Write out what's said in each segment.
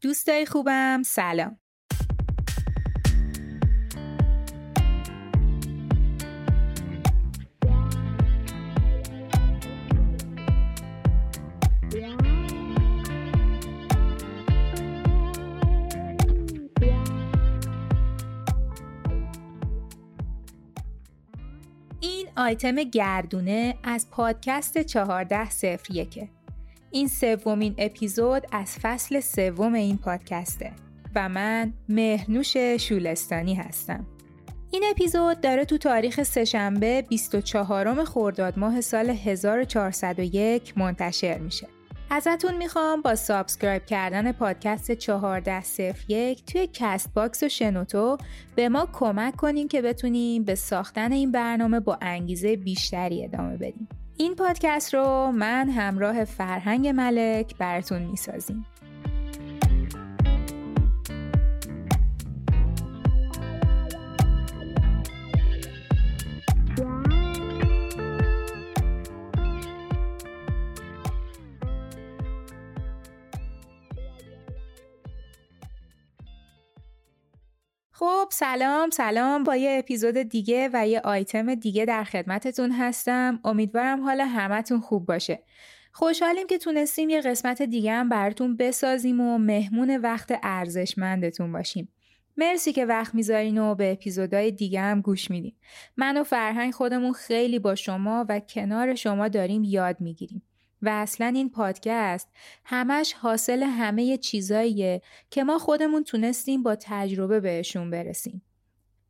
دوستای خوبم سلام. این آیتم گردونه از پادکست 1401 این سومین اپیزود از فصل سوم این پادکسته و من مهنوش شولستانی هستم. این اپیزود داره تو تاریخ سهشنبه 24 خرداد ماه سال 1401 منتشر میشه. ازتون می‌خوام با subscribe کردن پادکست 1401 توی Castbox و شنوتو به ما کمک کنین که بتونیم به ساختن این برنامه با انگیزه بیشتری ادامه بدیم. این پادکست رو من همراه فرهنگ ملک براتون می‌سازیم. خب سلام سلام. با یه اپیزود دیگه و یه آیتم دیگه در خدمتتون هستم. امیدوارم حال همتون خوب باشه. خوشحالیم که تونستیم یه قسمت دیگه هم براتون بسازیم و مهمون وقت ارزشمندتون باشیم. مرسی که وقت می‌ذارین و به اپیزودهای دیگه هم گوش میدین. من و فرهنگ خودمون خیلی با شما و کنار شما داریم یاد می‌گیریم. و اصلا این پادکست همش حاصل همه چیزاییه که ما خودمون تونستیم با تجربه بهشون برسیم.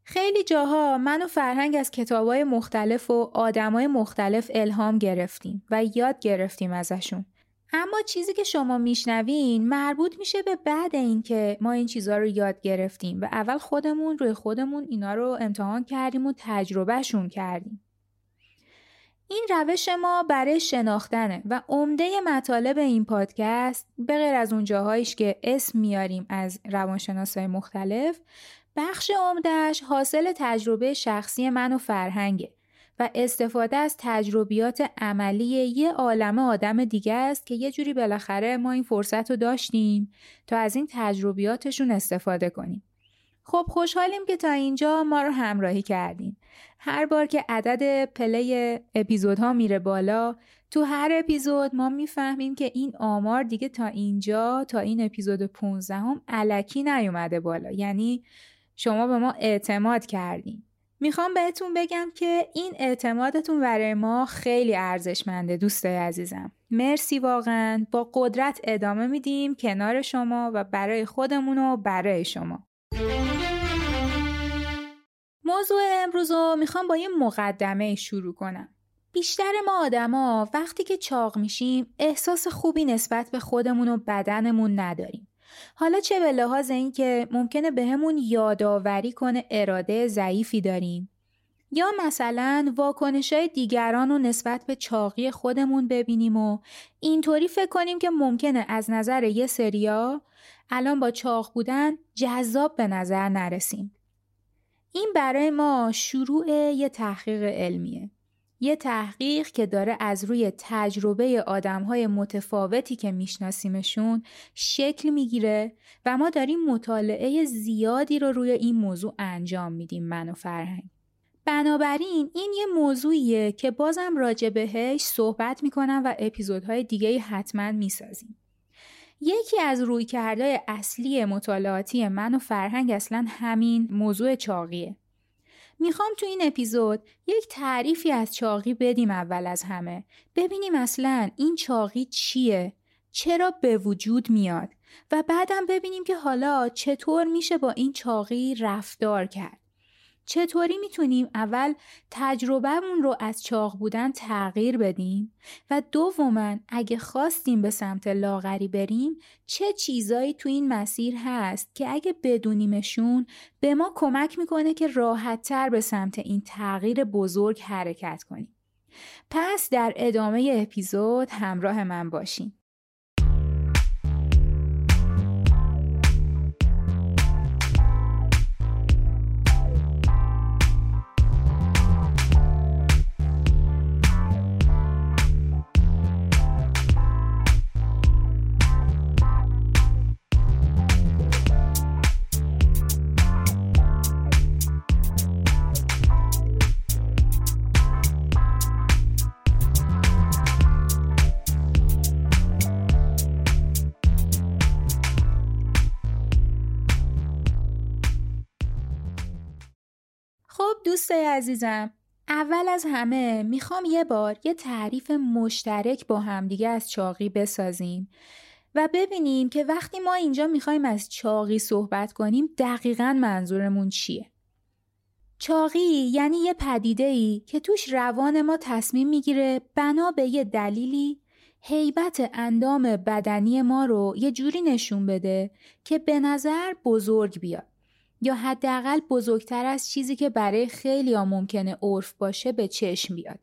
خیلی جاها من و فرهنگ از کتابای مختلف و آدمای مختلف الهام گرفتیم و یاد گرفتیم ازشون. اما چیزی که شما میشنوین مربوط میشه به بعد اینکه ما این چیزها رو یاد گرفتیم و اول خودمون روی خودمون اینا رو امتحان کردیم و تجربهشون کردیم. این روش ما برای شناختنه و عمده مطالب این پادکست به غیر از اون که اسم میاریم از روانشناسای مختلف بخش عمدهش حاصل تجربه شخصی من و فرهنگه و استفاده از تجربیات عملی یه عالم آدم دیگه است که یه جوری بالاخره ما این فرصت رو داشتیم تا از این تجربیاتشون استفاده کنیم. خب خوشحالیم که تا اینجا ما رو همراهی کردین. هر بار که عدد پلی اپیزودها میره بالا تو هر اپیزود ما می‌فهمیم که این آمار دیگه تا اینجا تا این اپیزود 15 هم علکی نیومده بالا. یعنی شما به ما اعتماد کردین. می‌خوام بهتون بگم که این اعتمادتون برای ما خیلی ارزشمنده دوستای عزیزم. مرسی واقعا. با قدرت ادامه میدیم کنار شما و برای خودمون و برای شما. موضوع امروز رو می‌خوام با یه مقدمه شروع کنم. بیشتر ما آدما وقتی که چاق میشیم احساس خوبی نسبت به خودمون و بدنمون نداریم. حالا چه به لحاظ اینکه ممکنه بهمون یادآوری کنه اراده ضعیفی داریم یا مثلا واکنش های دیگران رو نسبت به چاقی خودمون ببینیم و اینطوری فکر کنیم که ممکنه از نظر یه سریا الان با چاق بودن جذاب به نظر نرسیم. این برای ما شروع یه تحقیق علمیه. یه تحقیق که داره از روی تجربه آدمهای متفاوتی که میشناسیمشون شکل می‌گیره و ما داریم مطالعه زیادی رو روی این موضوع انجام میدیم من و فرهنگ. بنابراین این یه موضوعیه که بازم راجع بهش صحبت می‌کنم و اپیزودهای دیگه حتما می‌سازیم. یکی از رویکردهای اصلی مطالعاتی من و فرهنگ اصلا همین موضوع چاقیه. می‌خوام تو این اپیزود یک تعریفی از چاقی بدیم اول از همه. ببینیم اصلا این چاقی چیه؟ چرا به وجود میاد؟ و بعدم ببینیم که حالا چطور میشه با این چاقی رفتار کرد. چطوری می‌تونیم اول تجربهمون رو از چاق بودن تغییر بدیم و دوما اگه خواستیم به سمت لاغری بریم چه چیزایی تو این مسیر هست که اگه بدونیمشون به ما کمک می‌کنه که راحتتر به سمت این تغییر بزرگ حرکت کنیم. پس در ادامه اپیزود همراه من باشین. عزیزم اول از همه می‌خوام یه بار یه تعریف مشترک با همدیگه از چاقی بسازیم و ببینیم که وقتی ما اینجا می‌خوایم از چاقی صحبت کنیم دقیقا منظورمون چیه. چاقی یعنی یه پدیده ای که توش روان ما تصمیم می‌گیره بنا به یه دلیلی هیبت اندام بدنی ما رو یه جوری نشون بده که به نظر بزرگ بیاد یا حداقل بزرگتر از چیزی که برای خیلی ها ممکنه عرف باشه به چشم بیاد.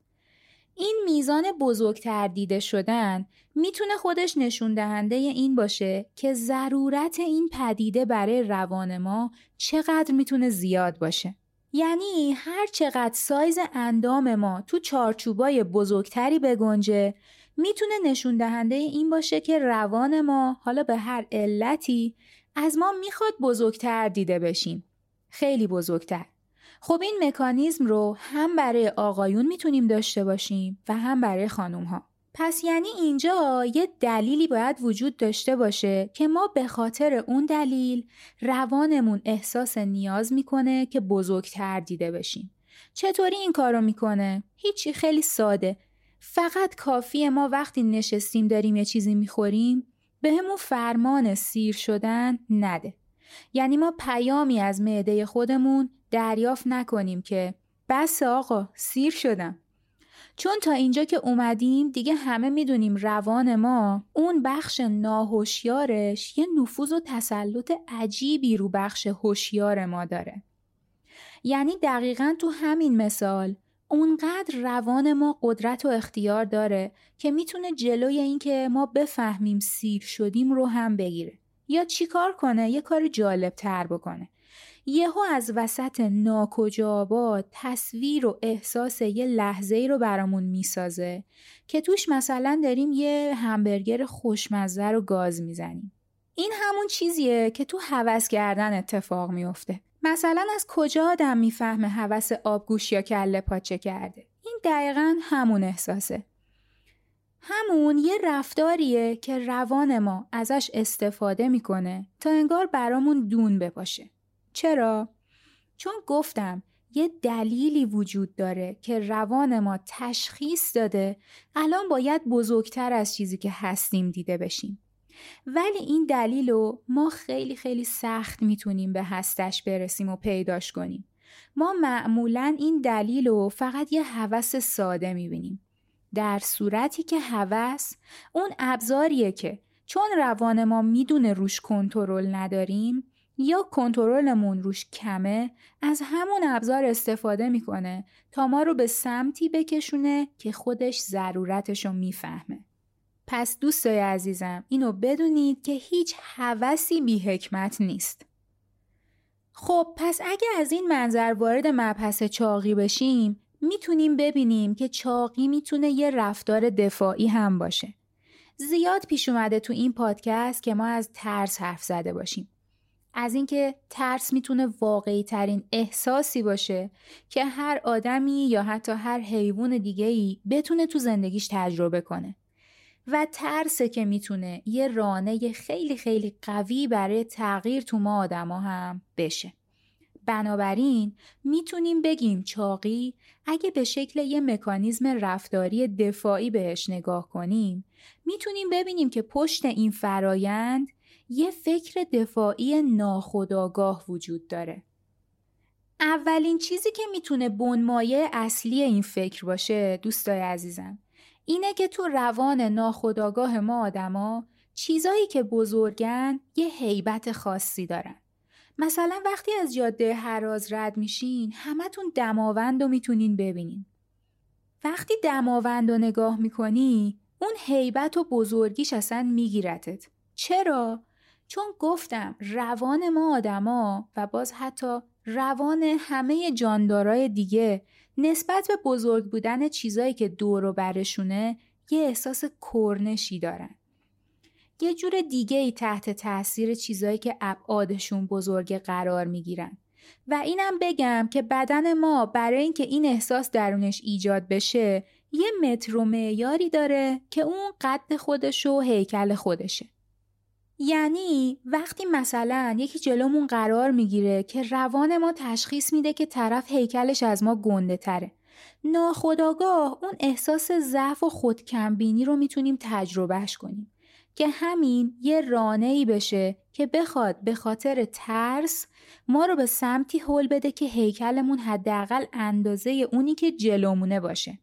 این میزان بزرگتر دیده شدن می‌تونه خودش نشون دهنده این باشه که ضرورت این پدیده برای روان ما چقدر می‌تونه زیاد باشه. یعنی هر چقدر سایز اندام ما تو چارچوبای بزرگتری بگنجه می‌تونه نشون دهنده این باشه که روان ما حالا به هر علتی از ما می‌خواد بزرگتر دیده بشیم. خیلی بزرگتر. خب این مکانیزم رو هم برای آقایون می‌تونیم داشته باشیم و هم برای خانوم ها. پس یعنی اینجا یه دلیلی باید وجود داشته باشه که ما به خاطر اون دلیل روانمون احساس نیاز می‌کنه که بزرگتر دیده بشیم. چطوری این کارو می‌کنه؟ هیچی خیلی ساده. فقط کافیه ما وقتی نشستیم داریم یه چیزی می‌خوریم به همون فرمان سیر شدن نده. یعنی ما پیامی از معده خودمون دریافت نکنیم که بس آقا سیر شدم. چون تا اینجا که اومدیم دیگه همه می‌دونیم روان ما اون بخش ناهوشیارش یه نفوذ و تسلط عجیبی رو بخش هوشیار ما داره. یعنی دقیقا تو همین مثال اونقدر روان ما قدرت و اختیار داره که می‌تونه جلوی اینکه ما بفهمیم سیر شدیم رو هم بگیره. یا چیکار کنه؟ یه کار جالب تر بکنه. یهو از وسط ناکجابات تصویر و احساس یه لحظه ای رو برامون می‌سازه که توش مثلا داریم یه همبرگر خوشمزه رو گاز می‌زنیم. این همون چیزیه که تو هوس کردن اتفاق میافته. مثلا از کجا آدم می‌فهمه هوس آبگوش یا کله پاچه کرده؟ این دقیقا همون احساسه. همون یه رفتاریه که روان ما ازش استفاده می‌کنه تا انگار برامون دون بپاشه. چرا؟ چون گفتم یه دلیلی وجود داره که روان ما تشخیص داده الان باید بزرگتر از چیزی که هستیم دیده بشیم. ولی این دلیل رو ما خیلی خیلی سخت می‌تونیم به هستش برسیم و پیداش کنیم. ما معمولا این دلیل رو فقط یه هوس ساده می‌بینیم. در صورتی که هوس اون ابزاریه که چون روان ما می‌دونه روش کنترل نداریم یا کنترلمون روش کمه از همون ابزار استفاده می‌کنه تا ما رو به سمتی بکشونه که خودش ضرورتش رو می‌فهمه. پس دوستای عزیزم اینو بدونید که هیچ هوسی بی حکمت نیست. خب پس اگه از این منظر وارد مبحث چاقی بشیم می‌تونیم ببینیم که چاقی می‌تونه یه رفتار دفاعی هم باشه. زیاد پیش اومده تو این پادکست که ما از ترس حرف زده باشیم. از اینکه ترس می‌تونه واقعی ترین احساسی باشه که هر آدمی یا حتی هر حیوان دیگه ای بتونه تو زندگیش تجربه کنه. و ترسه که می‌تونه یه رانه خیلی خیلی قوی برای تغییر تو ما آدما هم بشه. بنابراین می‌تونیم بگیم چاقی اگه به شکل یه مکانیزم رفتاری دفاعی بهش نگاه کنیم می‌تونیم ببینیم که پشت این فرایند یه فکر دفاعی ناخودآگاه وجود داره. اولین چیزی که می‌تونه بنمایه اصلی این فکر باشه دوستای عزیزم اینه که تو روان ناخودآگاه ما آدما چیزایی که بزرگن یه هیبت خاصی دارن. مثلا وقتی از جاده هراز رد میشین همتون دماوند رو می‌تونین ببینین. وقتی دماوند رو نگاه می‌کنی اون هیبت و بزرگیش اصلا میگیرتت. چرا؟ چون گفتم روان ما آدما و باز حتی روان همه جاندارای دیگه نسبت به بزرگ بودن چیزایی که دور و برشونه یه احساس کرنشی دارن. یه جور دیگه ای تحت تاثیر چیزایی که ابعادشون بزرگ قرار می‌گیرن. و اینم بگم که بدن ما برای اینکه این احساس درونش ایجاد بشه یه متر و معیاری داره که اون قد خودش و هیکل خودشه. یعنی وقتی مثلا یکی جلومون قرار می‌گیره که روان ما تشخیص میده که طرف هیکلش از ما گنده تره. ناخداگاه اون احساس ضعف و خودکمبینی رو می‌تونیم تجربهش کنیم. که همین یه رانه ای بشه که بخواد به خاطر ترس ما رو به سمتی حل بده که هیکلمون حداقل اندازه اونی که جلومونه باشه.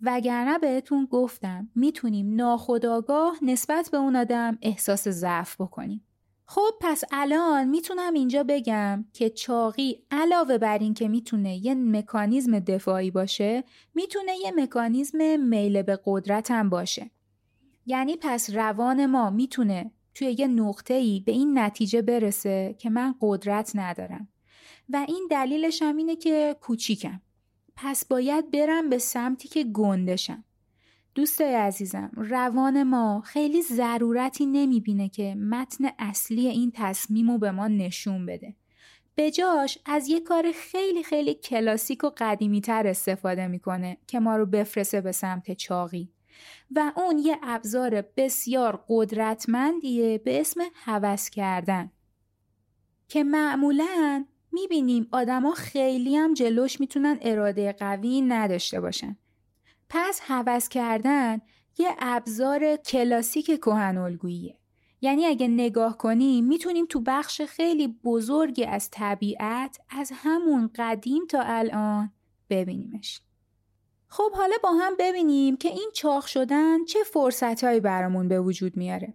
وگرنه بهتون گفتم می‌تونیم ناخداگاه نسبت به اون آدم احساس ضعف بکنیم. خب پس الان می‌تونم اینجا بگم که چاقی علاوه بر این که می‌تونه یه مکانیزم دفاعی باشه می‌تونه یه مکانیزم میل به قدرت هم باشه. یعنی پس روان ما می‌تونه توی یه نقطه ای به این نتیجه برسه که من قدرت ندارم. و این دلیلش هم اینه که کوچیکم. پس باید برم به سمتی که گندشم دوستای عزیزم روان ما خیلی ضرورتی نمی‌بینه که متن اصلی این تصمیم رو به ما نشون بده. به جاش از یه کار خیلی خیلی کلاسیک و قدیمی تر استفاده می‌کنه که ما رو بفرسه به سمت چاقی. و اون یه ابزار بسیار قدرتمندیه به اسم هوس کردن. که معمولا می‌بینیم آدما خیلی هم جلوش می‌تونن اراده قوی نداشته باشن. پس هوس کردن یه ابزار کلاسیک کهن الگوییه. یعنی اگه نگاه کنیم می‌تونیم تو بخش خیلی بزرگی از طبیعت از همون قدیم تا الان ببینیمش. خب حالا با هم ببینیم که این چاق شدن چه فرصتهایی برامون به وجود میاره.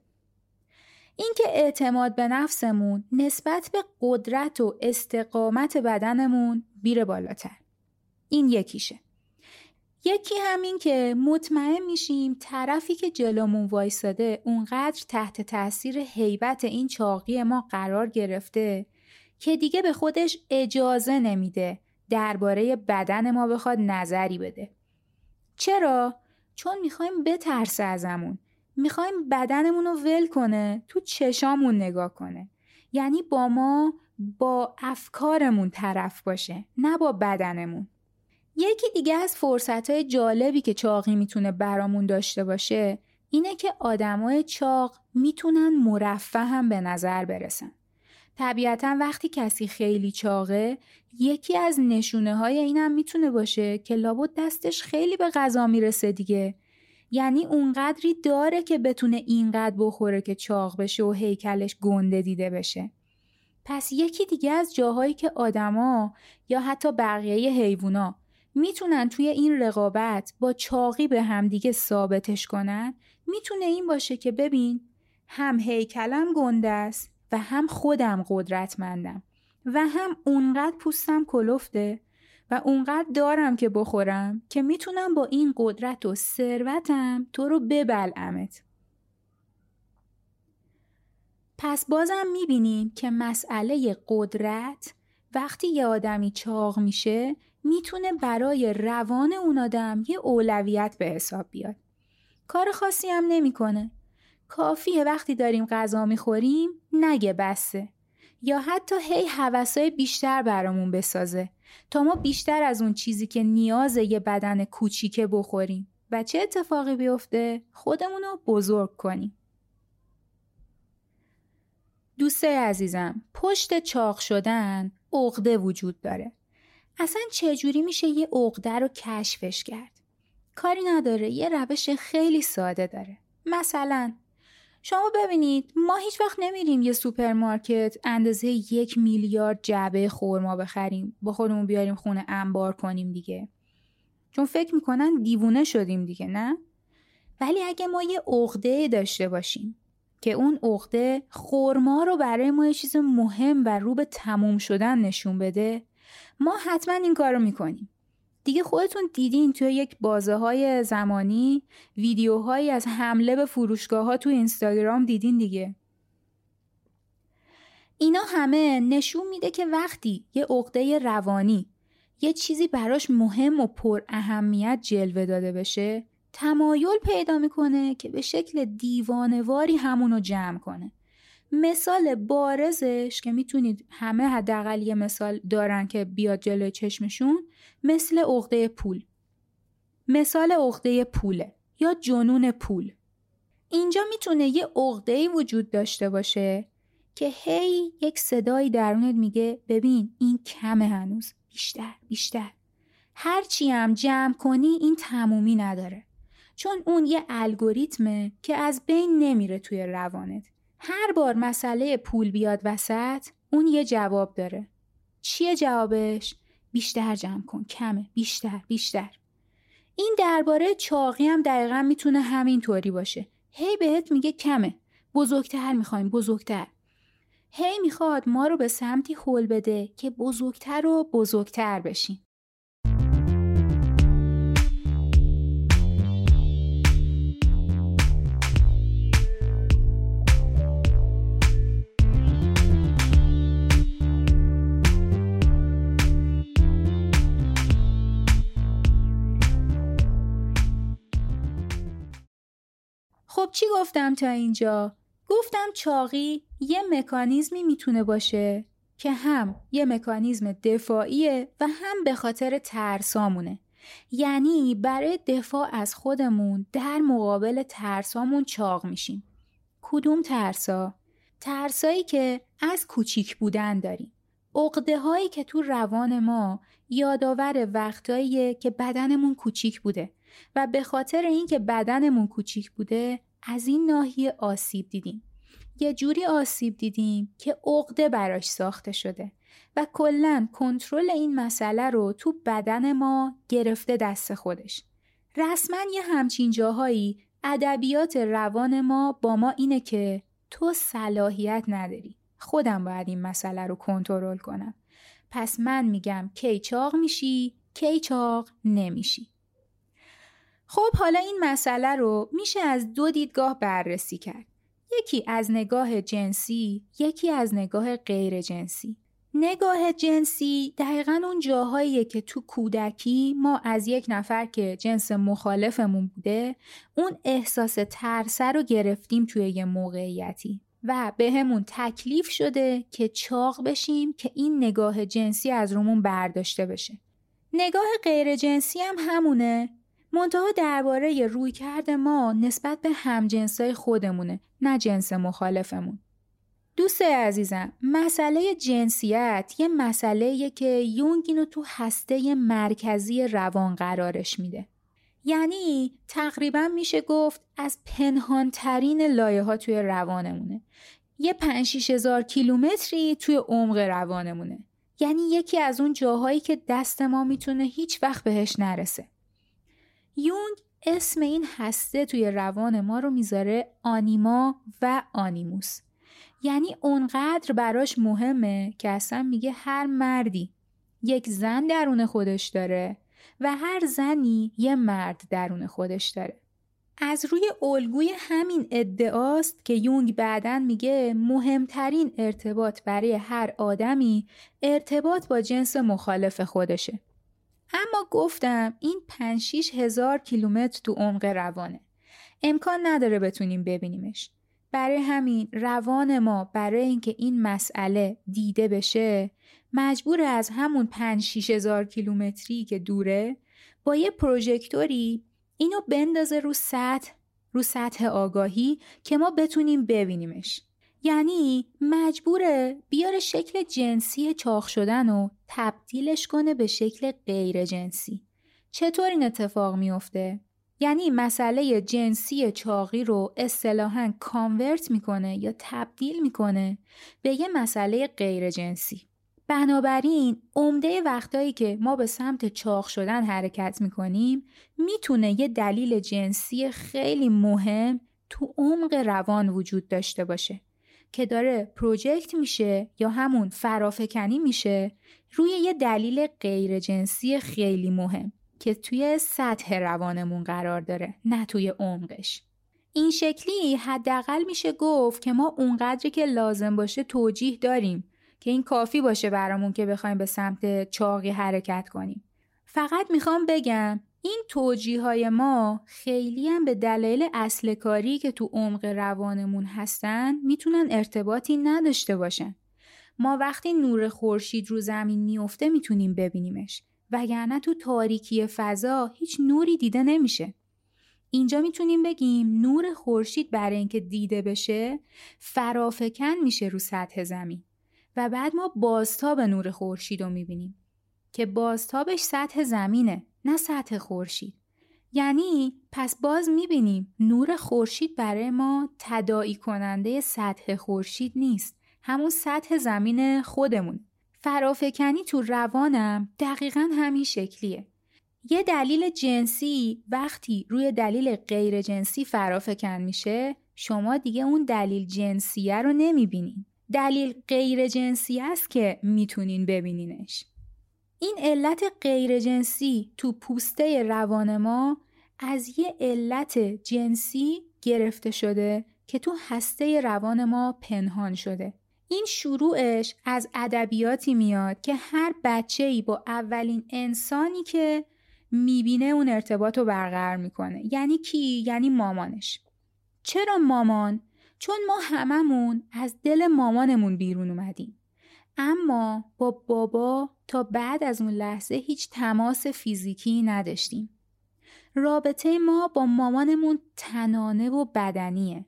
اینکه اعتماد به نفسمون نسبت به قدرت و استقامت بدنمون بیره بالاتر. این یکیشه. یکی همین که مطمئن میشیم طرفی که جلومون وایساده اونقدر تحت تاثیر هیبت این چاقی ما قرار گرفته که دیگه به خودش اجازه نمیده درباره بدن ما بخواد نظری بده. چرا؟ چون می‌خوایم بترسه ازمون. می‌خوایم بدنمون رو ول کنه تو چشامون نگاه کنه. یعنی با ما با افکارمون طرف باشه نه با بدنمون. یکی دیگه از فرصت های جالبی که چاقی می‌تونه برامون داشته باشه اینه که آدمای چاق می‌تونن مرفه هم به نظر برسن. طبیعتا وقتی کسی خیلی چاقه یکی از نشونه های اینم می‌تونه باشه که لابد دستش خیلی به غذا می‌رسه دیگه. یعنی اونقدری داره که بتونه اینقدر بخوره که چاق بشه و هیکلش گنده دیده بشه. پس یکی دیگه از جاهایی که آدما یا حتی بقیه حیوونا می‌تونن توی این رقابت با چاقی به همدیگه ثابتش کنن می‌تونه این باشه که ببین هم هیکلم گنده است و هم خودم قدرتمندم و هم اونقدر پوستم کلفته و اونقدر دارم که بخورم که می‌تونم با این قدرت و ثروتم تو رو ببلعمت پس بازم می‌بینیم که مسئله قدرت وقتی یه آدمی چاق میشه می‌تونه برای روان اون آدم یه اولویت به حساب بیاد. کار خاصی هم نمی‌کنه. کافیه وقتی داریم غذا می‌خوریم نگه بسه. یا حتی هی حوثای بیشتر برامون بسازه تا ما بیشتر از اون چیزی که نیاز یه بدن کوچیکه بخوریم و چه اتفاقی بیفته خودمون رو بزرگ کنیم. دوسته عزیزم پشت چاق شدن عقده وجود داره. اصلا چجوری میشه یه عقده رو کشفش کرد کاری نداره یه روش خیلی ساده داره مثلا شما ببینید ما هیچ وقت نمیریم یه سوپرمارکت اندازه یک میلیارد جعبه خورما بخریم با خودمون بیاریم خونه انبار کنیم دیگه. چون فکر می‌کنن دیوونه شدیم دیگه نه؟ ولی اگه ما یه عقده داشته باشیم که اون عقده خورما رو برای ما یه چیز مهم و رو به تموم شدن نشون بده ما حتما این کار رو می‌کنیم. دیگه خودتون دیدین توی یک بازه های زمانی ویدیوهایی از حمله به فروشگاه ها تو اینستاگرام دیدین دیگه. اینا همه نشون میده که وقتی یه عقده روانی یه چیزی براش مهم و پر اهمیت جلوه داده بشه تمایل پیدا می‌کنه که به شکل دیوانواری همونو جمع کنه. مثال بارزش که می‌تونید همه حداقل یه مثال دارن که بیاد جلوی چشمشون مثل عقده پول. مثال عقده پوله یا جنون پول. اینجا می‌تونه یه عقده‌ای وجود داشته باشه که هی یک صدایی درونت میگه ببین این کمه هنوز. بیشتر بیشتر. هرچی هم جمع کنی این تمومی نداره. چون اون یه الگوریتمه که از بین نمیره توی روانت. هر بار مسئله پول بیاد وسط اون یه جواب داره. چیه جوابش؟ بیشتر جمع کن. کمه. بیشتر. بیشتر. این درباره چاقی هم دقیقا می‌تونه همین طوری باشه. هی بهت میگه کمه. بزرگتر می‌خوایم. بزرگتر. هی می‌خواد ما رو به سمتی حل بده که بزرگتر و بزرگتر بشیم. خب چی گفتم تا اینجا؟ گفتم چاقی یه مکانیزمی می‌تونه باشه که هم یه مکانیزم دفاعیه و هم به خاطر ترسامونه. یعنی برای دفاع از خودمون در مقابل ترسامون چاق میشیم. کدوم ترسا؟ ترسایی که از کوچیک بودن داریم. اقده هایی که تو روان ما یادآور وقتاییه که بدنمون کوچیک بوده و به خاطر اینکه بدنمون کوچیک بوده از این ناحیه آسیب دیدیم. یه جوری آسیب دیدیم که عقده براش ساخته شده و کلا کنترل این مسئله رو تو بدن ما گرفته دست خودش. رسما یه همچین جاهایی ادبیات روان ما با ما اینه که تو صلاحیت نداری. خودم باید این مسئله رو کنترل کنم. پس من میگم کی چاق میشی کی چاق نمیشی. خب حالا این مسئله رو میشه از دو دیدگاه بررسی کرد. یکی از نگاه جنسی، یکی از نگاه غیر جنسی. نگاه جنسی دقیقا اون جاهاییه که تو کودکی ما از یک نفر که جنس مخالفمون بوده اون احساس ترسه رو گرفتیم توی یه موقعیتی و به همون تکلیف شده که چاق بشیم که این نگاه جنسی از رومون برداشته بشه. نگاه غیر جنسی هم همونه منتها درباره روی کرد ما نسبت به همجنسای خودمونه نه جنس مخالفمون. دوست عزیزم مسئله جنسیت یه مسئله که یونگ اینو تو هسته مرکزی روان قرارش میده. یعنی تقریبا میشه گفت از پنهانترین لایه ها توی روانمونه. یه پنج هزار کیلومتری توی عمق روانمونه. یعنی یکی از اون جاهایی که دست ما می‌تونه هیچ وقت بهش نرسه. یونگ اسم این هسته توی روان ما رو می‌ذاره آنیما و آنیموس. یعنی اونقدر براش مهمه که اصلا میگه هر مردی یک زن درون خودش داره و هر زنی یه مرد درون خودش داره. از روی الگوی همین ادعاست که یونگ بعدا میگه مهمترین ارتباط برای هر آدمی ارتباط با جنس مخالف خودشه. اما گفتم این 5 هزار کیلومتر تو عمق روانه. امکان نداره بتونیم ببینیمش. برای همین روان ما برای اینکه این مسئله دیده بشه مجبور از همون 5 هزار کیلومتری که دوره با یه پروژکتوری اینو بندازه رو سطح رو سطح آگاهی که ما بتونیم ببینیمش. یعنی مجبوره بیاره شکل جنسی چاق شدن و تبدیلش کنه به شکل غیر جنسی. چطور این اتفاق میافته؟ یعنی مسئله جنسی چاقی رو اصطلاحا کانورت می‌کنه یا تبدیل می‌کنه به یه مسئله غیر جنسی. بنابراین عمده وقتایی که ما به سمت چاق شدن حرکت می‌کنیم می‌تونه یه دلیل جنسی خیلی مهم تو عمق روان وجود داشته باشه. که داره پروژکت میشه یا همون فرافکنی میشه روی یه دلیل غیر جنسی خیلی مهم که توی سطح روانمون قرار داره نه توی عمقش. این شکلی حداقل میشه گفت که ما اونقدری که لازم باشه توجیه داریم که این کافی باشه برامون که بخوایم به سمت چاقی حرکت کنیم. فقط می‌خوام بگم این توجیه های ما خیلی هم به دلیل اصل کاری که تو عمق روانمون هستن می‌تونن ارتباطی نداشته باشن. ما وقتی نور خورشید رو زمین میفته می‌تونیم ببینیمش وگرنه تو تاریکی فضا هیچ نوری دیده نمیشه. اینجا می‌تونیم بگیم نور خورشید برای اینکه دیده بشه فرافکن میشه رو سطح زمین و بعد ما بازتاب نور خورشید رو می‌بینیم که بازتابش سطح زمینه نه سطح خورشید. یعنی پس باز می‌بینیم نور خورشید برای ما تداعی کننده سطح خورشید نیست. همون سطح زمین خودمون. فرافکنی تو روانم دقیقا همین شکلیه. یه دلیل جنسی وقتی روی دلیل غیر جنسی فرافکن میشه شما دیگه اون دلیل جنسیه رو نمی‌بینین. دلیل غیر جنسی است که می‌تونین ببینینش. این علت غیر جنسی تو پوسته روان ما از یه علت جنسی گرفته شده که تو هسته روان ما پنهان شده این شروعش از ادبیاتی میاد که هر بچه ای با اولین انسانی که می‌بینه اون ارتباط رو برقرار می‌کنه یعنی کی؟ یعنی مامانش چرا مامان؟ چون ما هممون از دل مامانمون بیرون اومدیم اما با بابا تا بعد از اون لحظه هیچ تماس فیزیکی نداشتیم. رابطه ما با مامانمون تنانه و بدنیه.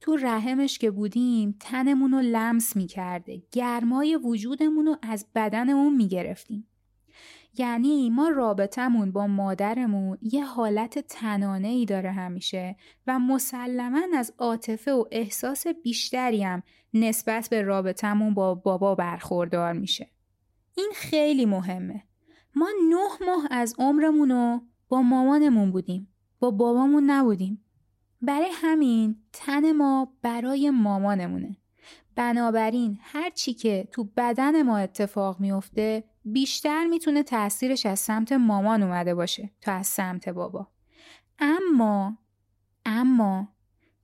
تو رحمش که بودیم تنمون رو لمس می‌کرده. گرمای وجودمون رو از بدنمون می‌گرفتیم. یعنی ما رابطمون با مادرمون یه حالت تنانه ای داره همیشه و مسلما از عاطفه و احساس بیشتری هم نسبت به رابطمون با بابا برخوردار میشه. این خیلی مهمه. ما نه ماه از عمرمون رو با مامانمون بودیم. با بابامون نبودیم. برای همین تن ما برای مامانمونه. بنابراین هر چی که تو بدن ما اتفاق میفته بیشتر می‌تونه تاثیرش از سمت مامان اومده باشه تا از سمت بابا اما اما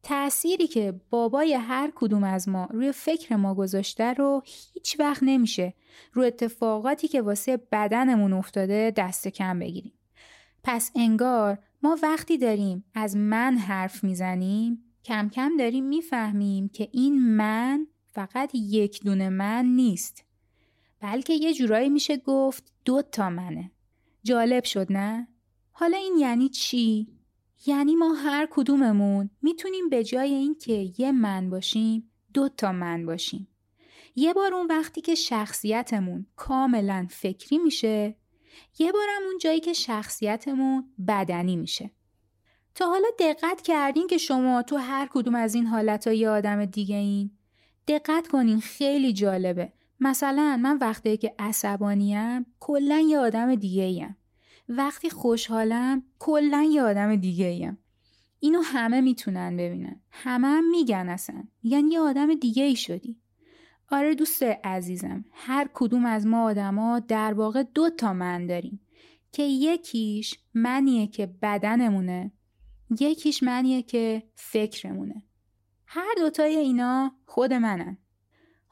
تأثیری که بابای هر کدوم از ما روی فکر ما گذاشته رو هیچ وقت نمیشه رو اتفاقاتی که واسه بدنمون افتاده دست کم بگیریم. پس انگار ما وقتی داریم از من حرف می‌زنیم کم کم داریم می‌فهمیم که این من فقط یک دونه من نیست بلکه یه جورایی میشه گفت دو تا منه جالب شد نه؟ حالا این یعنی چی؟ یعنی ما هر کدوممون می‌تونیم به جای اینکه یه من باشیم دو تا من باشیم. یه بار اون وقتی که شخصیتمون کاملا فکری میشه یه بارم اون جایی که شخصیتمون بدنی میشه. تا حالا دقت کردین که شما تو هر کدوم از این حالت یه آدم دیگه این؟ دقت کنین خیلی جالبه. مثلا من وقتی که عصبانیم کلا یه آدم دیگه ایم. وقتی خوشحالم کلا یه آدم دیگه ایم. اینو همه می‌تونن ببینن. همه هم میگن اصلا. یعنی یه آدم دیگه ای شدی. آره دوست عزیزم هر کدوم از ما آدما در واقع دو تا من داریم که یکیش منیه که بدنمونه یکیش منیه که فکرمونه هر دوتای اینا خود منن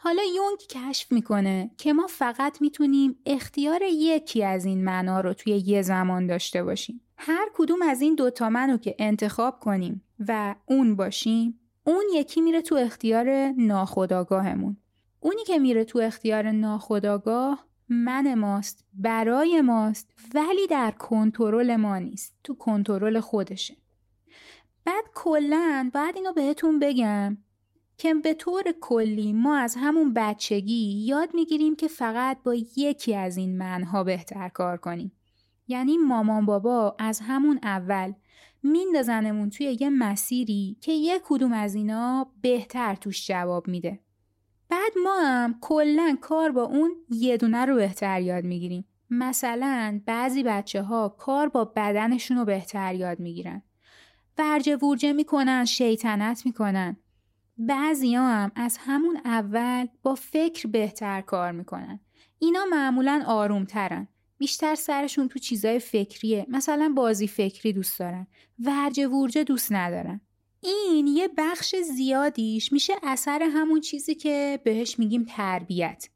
حالا یونگ کشف می‌کنه که ما فقط می‌تونیم اختیار یکی از این معنا رو توی یه زمان داشته باشیم. هر کدوم از این دوتا منو که انتخاب کنیم و اون باشیم اون یکی میره تو اختیار ناخداگاهمون. اونی که میره تو اختیار ناخداگاه من ماست برای ماست ولی در کنترل ما نیست تو کنترل خودشه بعد کلا بعد اینو بهتون بگم که به طور کلی ما از همون بچگی یاد می‌گیریم که فقط با یکی از این منها بهتر کار کنیم. یعنی مامان بابا از همون اول میندازنمون توی یه مسیری که یه کدوم از اینا بهتر توش جواب میده. بعد ما هم کلا کار با اون یه دونه رو بهتر یاد می‌گیریم. مثلا بعضی بچه ها کار با بدنشون رو بهتر یاد می‌گیرن. ورجه ورجه می‌کنن شیطنت می‌کنن بعضی هم از همون اول با فکر بهتر کار می‌کنن. اینا معمولا آرومترن. بیشتر سرشون تو چیزای فکریه. مثلا بازی فکری دوست دارن. ورجه ورجه دوست ندارن. این یه بخش زیادیش میشه اثر همون چیزی که بهش میگیم تربیت.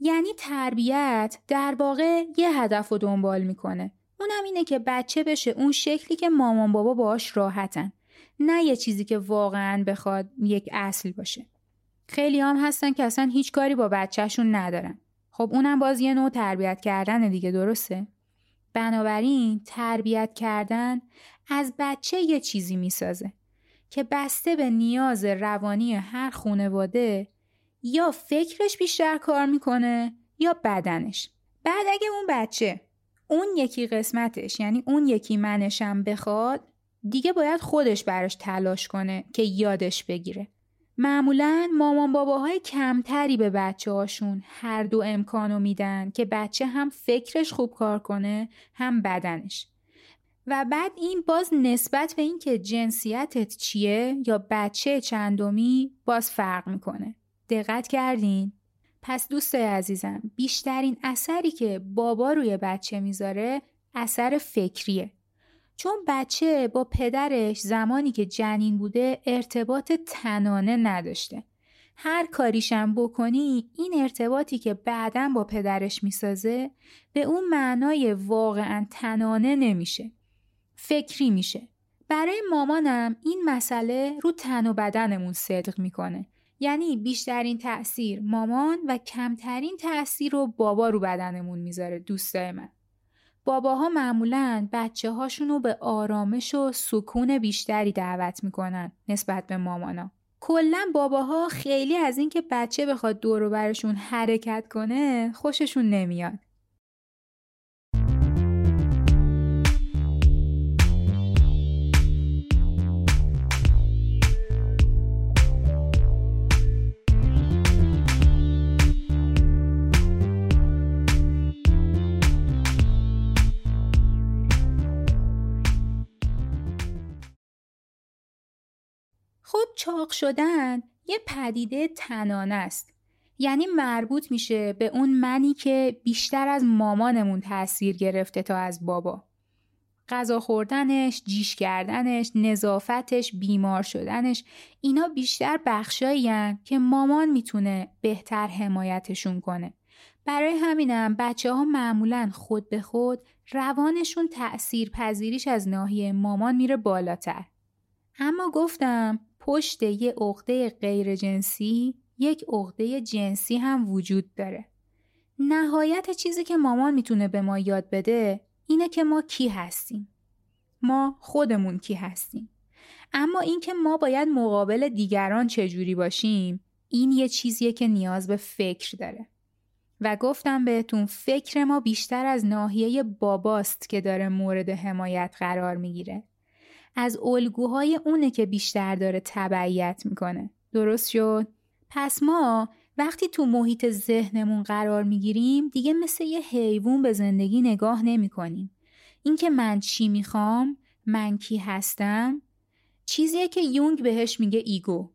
یعنی تربیت در واقع یه هدف رو دنبال می‌کنه. اونم اینه که بچه بشه اون شکلی که مامان بابا باش راحتن. نه یه چیزی که واقعا بخواد یک اصل باشه. خیلی هم هستن که اصلا هیچ کاری با بچهشون ندارن. خب اونم باز یه نوع تربیت کردن دیگه درسته؟ بنابراین تربیت کردن از بچه یه چیزی می‌سازه که بسته به نیاز روانی هر خانواده یا فکرش بیشتر کار می‌کنه یا بدنش. بعد اگه اون بچه اون یکی قسمتش یعنی اون یکی منشم بخواد دیگه باید خودش براش تلاش کنه که یادش بگیره. معمولا مامان باباهای کمتری به بچه هاشون هر دو امکانو میدن که بچه هم فکرش خوب کار کنه هم بدنش. و بعد این باز نسبت به اینکه جنسیتت چیه یا بچه چندمی باز فرق می‌کنه. دقت کردین؟ پس دوست عزیزم بیشترین اثری که بابا روی بچه می‌ذاره اثر فکریه. چون بچه با پدرش زمانی که جنین بوده ارتباط تنانه نداشته. هر کاریشم بکنی این ارتباطی که بعدا با پدرش می‌سازه به اون معنای واقعا تنانه نمیشه فکری میشه. برای مامانم این مسئله رو تن و بدنمون صدق می‌کنه. یعنی بیشترین تأثیر مامان و کمترین تأثیر رو بابا رو بدنمون می‌ذاره دوستای من. باباها معمولا بچه هاشون رو به آرامش و سکون بیشتری دعوت می‌کنن نسبت به مامانا. کلا باباها خیلی از اینکه بچه بخواد دور برشون حرکت کنه خوششون نمیاد. چاق شدن یه پدیده تنانه است یعنی مربوط میشه به اون منی که بیشتر از مامانمون تاثیر گرفته تا از بابا غذا خوردنش، جیش کردنش، نظافتش، بیمار شدنش اینا بیشتر بخشایی که مامان می‌تونه بهتر حمایتشون کنه. برای همینم بچه ها معمولا خود به خود روانشون تأثیر پذیریش از ناحیه مامان میره بالاتر. اما گفتم پشت یه عقده غیر جنسی یک عقده جنسی هم وجود داره. نهایت چیزی که مامان می‌تونه به ما یاد بده اینه که ما کی هستیم. ما خودمون کی هستیم. اما اینکه ما باید مقابل دیگران چجوری باشیم این یه چیزیه که نیاز به فکر داره. و گفتم بهتون فکر ما بیشتر از ناحیه باباست که داره مورد حمایت قرار می‌گیره. از الگوهای اونه که بیشتر داره تبعیت می‌کنه. درست شد؟ پس ما وقتی تو محیط ذهنمون قرار می‌گیریم دیگه مثل یه حیوان به زندگی نگاه نمی کنیم. اینکه من چی می‌خوام؟ من کی هستم؟ چیزیه که یونگ بهش میگه ایگو.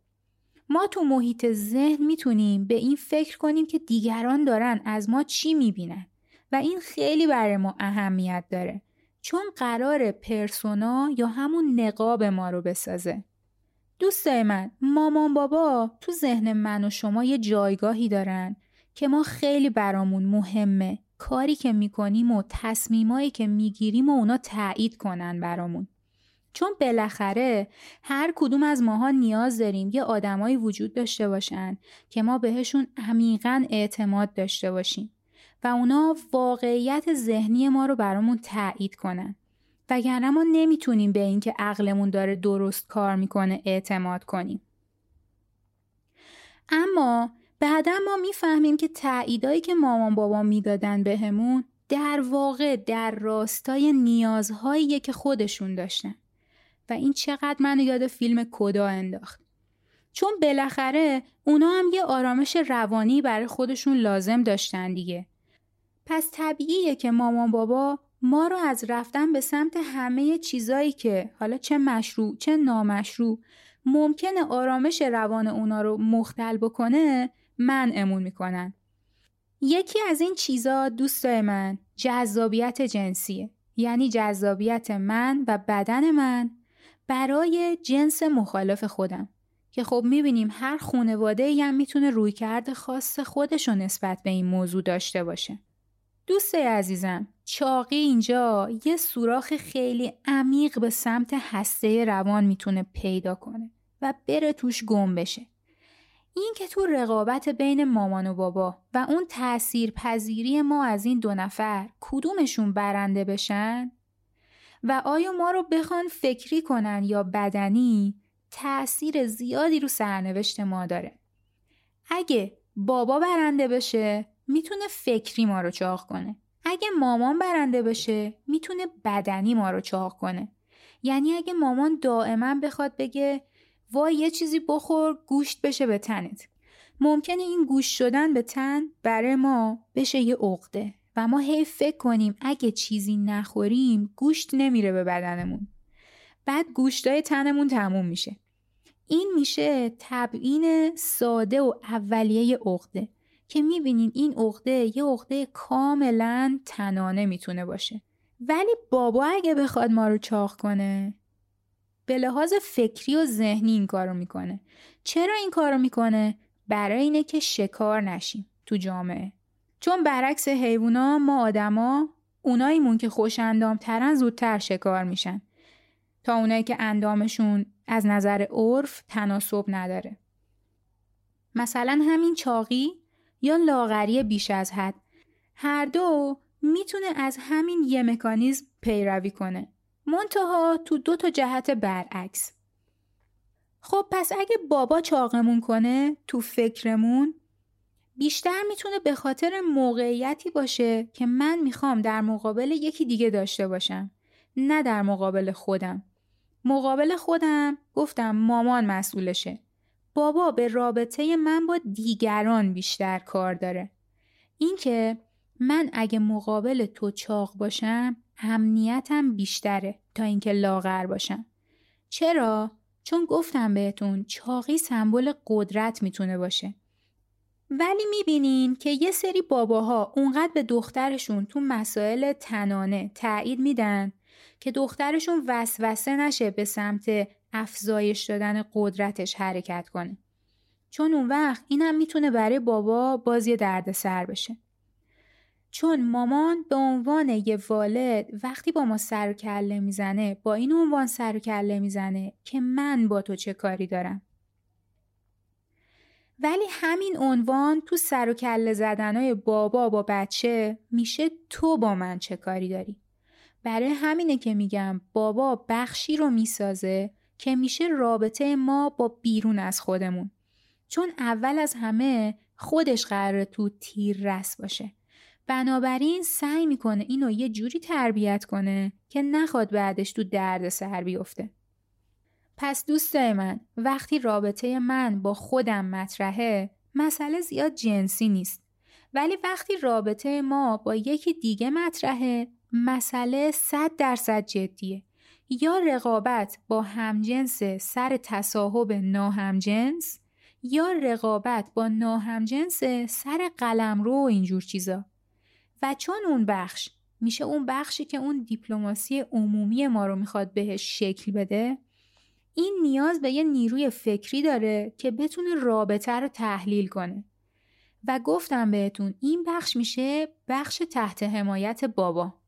ما تو محیط ذهن می‌تونیم به این فکر کنیم که دیگران دارن از ما چی می‌بینن. و این خیلی برای ما اهمیت داره. چون قرار پرسونا یا همون نقاب ما رو بسازه. دوستای من مامان بابا تو ذهن من و شما یه جایگاهی دارن که ما خیلی برامون مهمه کاری که می‌کنیم و تصمیمایی که می‌گیریم و اونا تایید کنن برامون. چون بالاخره هر کدوم از ماها نیاز داریم یه آدمایی وجود داشته باشن که ما بهشون عمیقا اعتماد داشته باشیم. و اونا واقعیت ذهنی ما رو برامون تایید کنن. وگرنه ما نمی‌تونیم به اینکه عقلمون داره درست کار می‌کنه اعتماد کنیم. اما بعدا ما می‌فهمیم که تاییدایی که مامان بابا می‌دادن بهمون در واقع در راستای نیازهایی که خودشون داشتن. و این چقدر منو یاد فیلم کدا انداخت. چون بالاخره اونا هم یه آرامش روانی برای خودشون لازم داشتن دیگه. پس طبیعیه که مامان بابا ما رو از رفتن به سمت همه چیزایی که حالا چه مشروع چه نامشروع ممکنه آرامش روان اونا رو مختل بکنه منعمون می‌کنن. یکی از این چیزا دوستای من جذابیت جنسیه. یعنی جذابیت من و بدن من برای جنس مخالف خودم. که خب می‌بینیم هر خانواده هم می‌تونه روی کرده خاص خودش نسبت به این موضوع داشته باشه. دوست عزیزم چاقی اینجا یه سوراخ خیلی عمیق به سمت هسته روان می‌تونه پیدا کنه و بره توش گم بشه. این که تو رقابت بین مامان و بابا و اون تأثیر پذیری ما از این دو نفر کدومشون برنده بشن؟ و آیا ما رو بخوان فکری کنن یا بدنی تأثیر زیادی رو سرنوشت ما داره؟ اگه بابا برنده بشه می‌تونه فکری ما رو چاق کنه. اگه مامان برنده بشه می‌تونه بدنی ما رو چاق کنه. یعنی اگه مامان دائما بخواد بگه وای یه چیزی بخور گوشت بشه به تنت. ممکنه این گوش شدن به تن برای ما بشه یه عقده و ما هی فکر کنیم اگه چیزی نخوریم گوشت نمیره به بدنمون. بعد گوشتای تنمون تموم میشه. این میشه تبعین ساده و اولیه عقده. که می‌بینین این عقده یه عقده کاملا تنانه می‌تونه باشه. ولی بابا اگه بخواد ما رو چاق کنه به لحاظ فکری و ذهنی این کارو می‌کنه. چرا این کارو می‌کنه؟ برای اینه که شکار نشیم تو جامعه. چون برعکس حیوونا ما آدما اوناییمون که خوش اندام ترن زودتر شکار میشن. تا اونایی که اندامشون از نظر عرف تناسب نداره. مثلا همین چاقی یا لاغری بیش از حد. هر دو می‌تونه از همین یه مکانیزم پیروی کنه. منتها تو دو تا جهت برعکس. خب پس اگه بابا چاقمون کنه تو فکرمون بیشتر می‌تونه به خاطر موقعیتی باشه که من می‌خوام در مقابل یکی دیگه داشته باشم نه در مقابل خودم. مقابل خودم گفتم مامان مسئولشه. بابا به رابطه من با دیگران بیشتر کار داره. اینکه من اگه مقابل تو چاق باشم امنیتم بیشتره تا اینکه لاغر باشم. چرا؟ چون گفتم بهتون چاقی سمبل قدرت می‌تونه باشه. ولی می‌بینین که یه سری باباها اونقدر به دخترشون تو مسائل تنانه تایید میدن که دخترشون وسوسه نشه به سمت افزایش دادن قدرتش حرکت کنه. چون اون وقت اینم می‌تونه برای بابا بازی درد سر بشه. چون مامان به عنوان یه والد وقتی با ما سر و کله می‌زنه با این عنوان سر و کله می‌زنه که من با تو چه کاری دارم ولی همین عنوان تو سر و کله زدنهای بابا با بچه میشه تو با من چه کاری داری برای همینه که میگم بابا بخشی رو می‌سازه که میشه رابطه ما با بیرون از خودمون. چون اول از همه خودش قراره تو تیر رس باشه. بنابراین سعی می‌کنه اینو یه جوری تربیت کنه که نخواد بعدش تو درد سر بیفته. پس دوستای من وقتی رابطه من با خودم مطرحه مسئله زیاد جنسی نیست. ولی وقتی رابطه ما با یکی دیگه مطرحه مسئله صد درصد جدیه. یا رقابت با همجنس سر تصاحب ناهمجنس یا رقابت با ناهمجنس سر قلمرو و اینجور چیزا. و چون اون بخش میشه اون بخشی که اون دیپلماسی عمومی ما رو می‌خواد بهش شکل بده این نیاز به یه نیروی فکری داره که بتونه رابطه رو تحلیل کنه. و گفتم بهتون این بخش میشه بخش تحت حمایت بابا.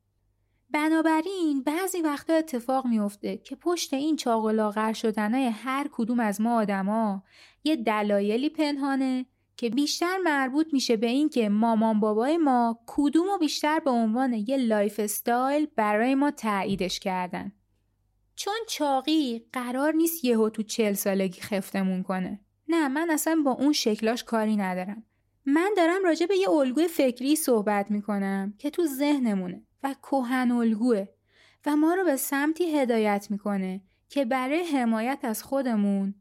بنابراین بعضی وقتا اتفاق میفته که پشت این چاق و لاغر هر کدوم از ما آدما یه دلایلی پنهانه که بیشتر مربوط میشه به این که مامان بابای ما کدوم و بیشتر به عنوان یه lifestyle برای ما تاییدش کردن. چون چاقی قرار نیست یهو تو چل سالگی خفتمون کنه. نه من اصلا با اون شکلاش کاری ندارم. من دارم راجع به یه الگوی فکری صحبت می‌کنم که تو ذهنمونه و کهن الگوه و ما رو به سمتی هدایت می‌کنه که برای حمایت از خودمون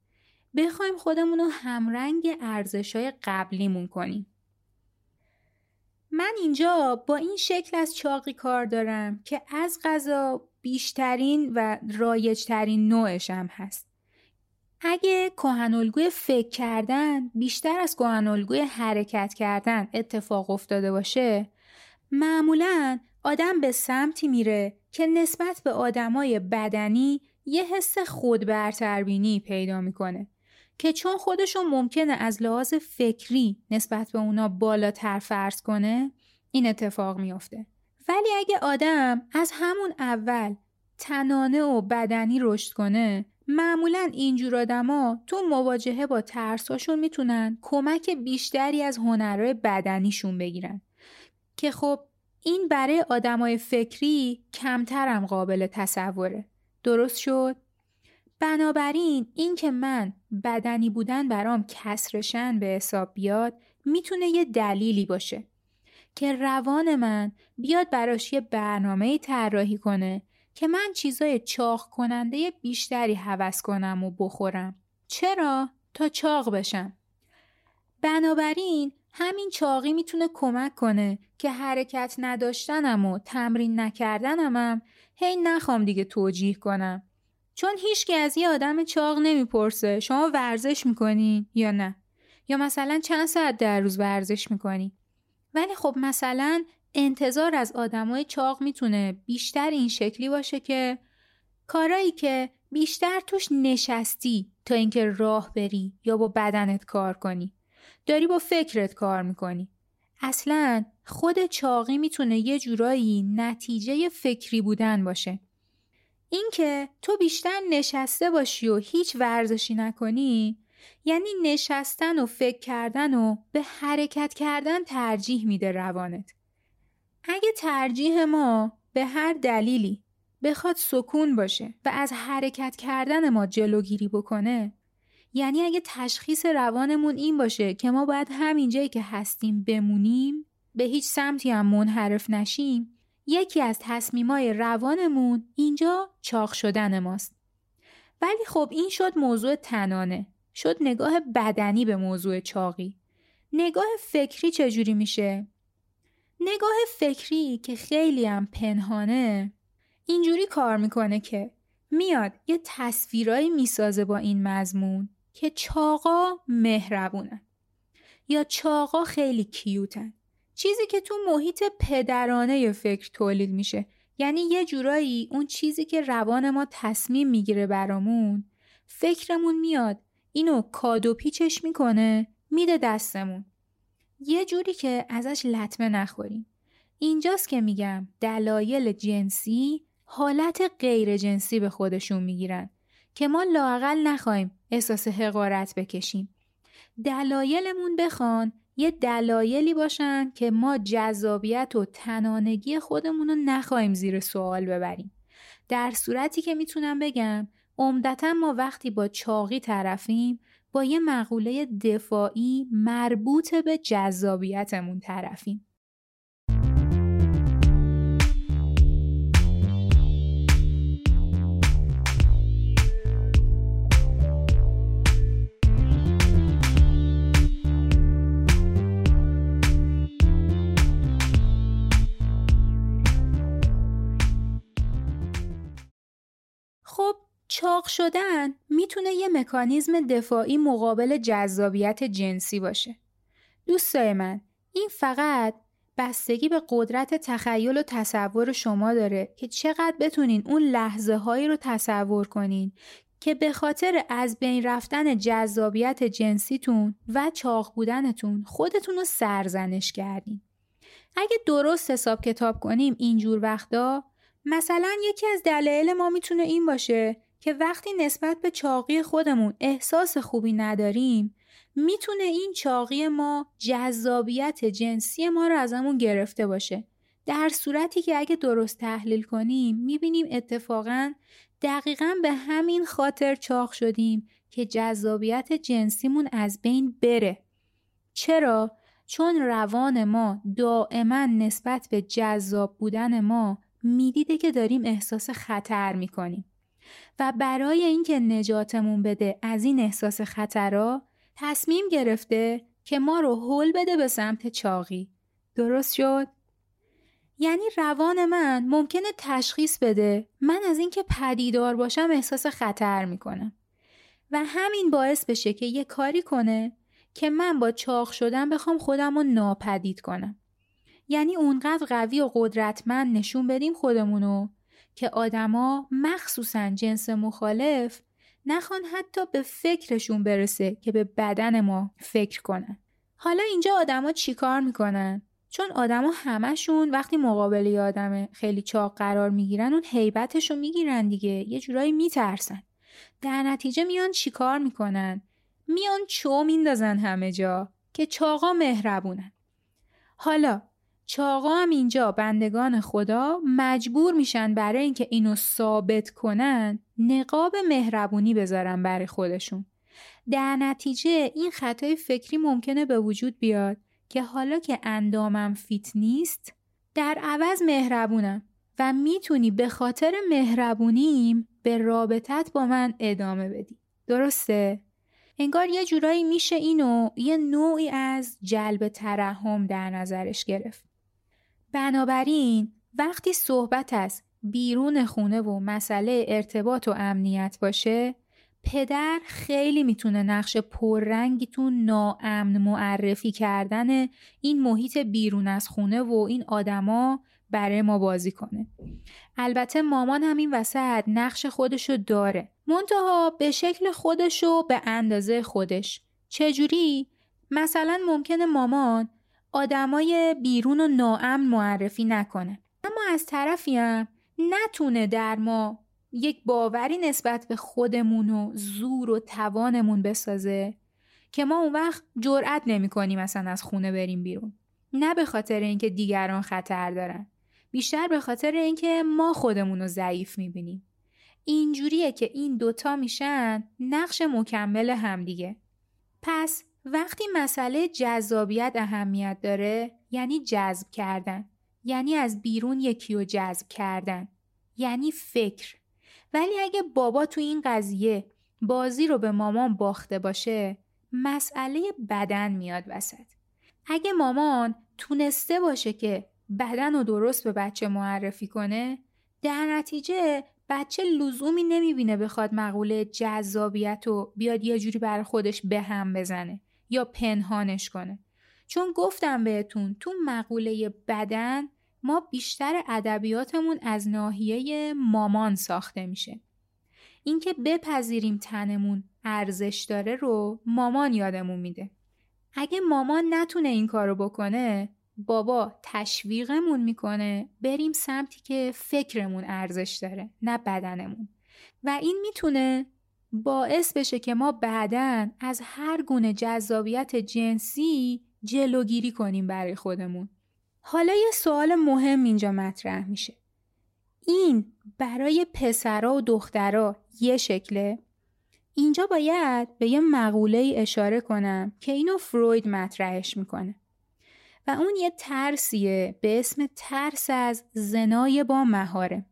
بخوایم خودمون رو همرنگ ارزش های قبلیمون کنیم. من اینجا با این شکل از چاقی کار دارم که از غذا بیشترین و رایجترین نوعشم هست. اگه کهنالگوی فکر کردن بیشتر از کهنالگوی حرکت کردن اتفاق افتاده باشه معمولا آدم به سمتی میره که نسبت به آدمای بدنی یه حس خود برتربینی پیدا می‌کنه که چون خودشون ممکنه از لحاظ فکری نسبت به اونا بالاتر فرض کنه این اتفاق میافته. ولی اگه آدم از همون اول تنانه و بدنی رشد کنه معمولا اینجور آدما تو مواجهه با ترساشون می‌تونن کمک بیشتری از هنرهای بدنیشون بگیرن. که خب این برای آدمای فکری کمترم قابل تصوره. درست شد؟ بنابراین اینکه من بدنی بودن برام کسرشن به حساب بیاد می‌تونه یه دلیلی باشه که روان من بیاد براش یه برنامه طراحی کنه که من چیزای چاق کننده بیشتری حوض کنم و بخورم. چرا؟ تا چاق بشم. بنابراین همین چاقی می‌تونه کمک کنه که حرکت نداشتنم و تمرین نکردنمم هی نخوام دیگه توجیه کنم. چون هیچکی از یه آدم چاق نمی‌پرسه شما ورزش می‌کنین یا نه؟ یا مثلا چند ساعت در روز ورزش می‌کنی؟ ولی خب مثلا انتظار از آدمای چاق می‌تونه بیشتر این شکلی باشه که کارایی که بیشتر توش نشستی تا اینکه راه بری یا با بدنت کار کنی داری با فکرت کار می‌کنی. اصلا خود چاقی می‌تونه یه جورایی نتیجه فکری بودن باشه. اینکه تو بیشتر نشسته باشی و هیچ ورزشی نکنی یعنی نشستن و فکر کردن و به حرکت کردن ترجیح میده روانت. اگه ترجیح ما به هر دلیلی بخواد سکون باشه و از حرکت کردن ما جلوگیری بکنه یعنی اگه تشخیص روانمون این باشه که ما باید همین جایی که هستیم بمونیم به هیچ سمتی هم منحرف نشیم. یکی از تصمیمای روانمون اینجا چاق شدن ماست. ولی خب این شد موضوع تنانه. شد نگاه بدنی به موضوع چاقی. نگاه فکری چجوری میشه؟ نگاه فکری که خیلی هم پنهانه اینجوری کار می‌کنه که میاد یه تصویرایی می‌سازه با این مضمون که چاقا مهربونن یا چاقا خیلی کیوتن. چیزی که تو محیط پدرانه فکر تولید میشه. یعنی یه جورایی اون چیزی که روان ما تصمیم می‌گیره برامون فکرمون میاد اینو کادو پیچش می‌کنه میده دستمون. یه جوری که ازش لطمه نخوریم. اینجاست که میگم دلایل جنسی حالت غیر جنسی به خودشون می‌گیرن که ما لاقل نخواهیم احساس حقارت بکشیم. دلایلمون بخوان یه دلایلی باشن که ما جذابیت و تنانگی خودمون رو نخواهیم زیر سوال ببریم. در صورتی که می‌تونم بگم عمدتا ما وقتی با چاقی طرفیم با یه مقوله دفاعی مربوط به جذابیتمون طرفیم. چاق شدن می‌تونه یه مکانیزم دفاعی مقابل جذابیت جنسی باشه. دوستای من این فقط بستگی به قدرت تخیل و تصور شما داره که چقدر بتونین اون لحظه هایی رو تصور کنین که به خاطر از بین رفتن جذابیت جنسیتون و چاق بودنتون خودتون رو سرزنش کردین. اگه درست حساب کتاب کنیم اینجور وقتا مثلا یکی از دلایل ما می‌تونه این باشه که وقتی نسبت به چاقی خودمون احساس خوبی نداریم می‌تونه این چاقی ما جذابیت جنسی ما رو ازمون گرفته باشه. در صورتی که اگه درست تحلیل کنیم می‌بینیم اتفاقا دقیقا به همین خاطر چاق شدیم که جذابیت جنسیمون از بین بره. چرا؟ چون روان ما دائما نسبت به جذاب بودن ما می‌دیده که داریم احساس خطر می‌کنیم. و برای اینکه نجاتمون بده از این احساس خطرها تصمیم گرفته که ما رو هول بده به سمت چاقی. درست شد؟ یعنی روان من ممکنه تشخیص بده من از اینکه پدیدار باشم احساس خطر می‌کنم. و همین باعث بشه که یه کاری کنه که من با چاق شدن بخوام خودم رو ناپدید کنم. یعنی اونقدر قوی و قدرتمند نشون بدیم خودمونو که آدما مخصوصا جنس مخالف نخوان حتی به فکرشون برسه که به بدن ما فکر کنن. حالا اینجا آدما چیکار می‌کنن؟ چون آدما همشون وقتی مقابل یه آدم خیلی چاق قرار می‌گیرن اون هیبتش رو می‌گیرن دیگه. یه جورایی میترسن. در نتیجه میان چیکار می‌کنن؟ میان چو میندازن همه جا که چاقا مهربونن. حالا چاقا هم اینجا بندگان خدا مجبور میشن برای اینکه اینو ثابت کنن نقاب مهربونی بذارن برای خودشون. در نتیجه این خطای فکری ممکنه به وجود بیاد که حالا که اندامم فیت نیست در عوض مهربونم و می‌تونی به خاطر مهربونیم به رابطت با من ادامه بدی. درسته؟ انگار یه جورایی میشه اینو یه نوعی از جلب ترحم در نظرش گرفت. بنابراین وقتی صحبت از بیرون خونه و مسئله ارتباط و امنیت باشه پدر خیلی می‌تونه نقش پررنگی تو ناامن معرفی کردن این محیط بیرون از خونه و این آدما برای ما بازی کنه. البته مامان هم این وسط نقش خودشو داره. منتها به شکل خودشو به اندازه خودش. چجوری؟ مثلا ممکنه مامان آدمای بیرون و ناامن معرفی نکنه. اما از طرفی هم نتونه در ما یک باوری نسبت به خودمون و زور و توانمون بسازه که ما اون وقت جرأت نمی کنیم مثلا از خونه بریم بیرون. نه به خاطر اینکه دیگران خطر دارن. بیشتر به خاطر اینکه ما خودمون رو ضعیف می‌بینیم. اینجوریه که این دوتا میشن نقش مکمل همدیگه. پس وقتی مسئله جذابیت اهمیت داره یعنی جذب کردن. یعنی از بیرون یکی رو جذب کردن. یعنی فکر. ولی اگه بابا تو این قضیه بازی رو به مامان باخته باشه مسئله بدن میاد وسط. اگه مامان تونسته باشه که بدن رو درست به بچه معرفی کنه در نتیجه بچه لزومی نمی‌بینه بخواد مقوله جذابیت رو بیاد یه جوری بر خودش به هم بزنه. یا پنهانش کنه. چون گفتم بهتون تو مقوله بدن ما بیشتر ادبیاتمون از ناحیه مامان ساخته میشه. اینکه بپذیریم تنمون ارزش داره رو مامان یادمون میده. اگه مامان نتونه این کارو بکنه بابا تشویقمون می‌کنه بریم سمتی که فکرمون ارزش داره نه بدنمون. و این می‌تونه باعث بشه که ما بعدا از هر گونه جذابیت جنسی جلوگیری کنیم برای خودمون. حالا یه سوال مهم اینجا مطرح میشه. این برای پسرا و دخترا یه شکله؟ اینجا باید به یه مقوله اشاره کنم که اینو فروید مطرحش می‌کنه. و اون یه ترسیه به اسم ترس از زنای با مهاره.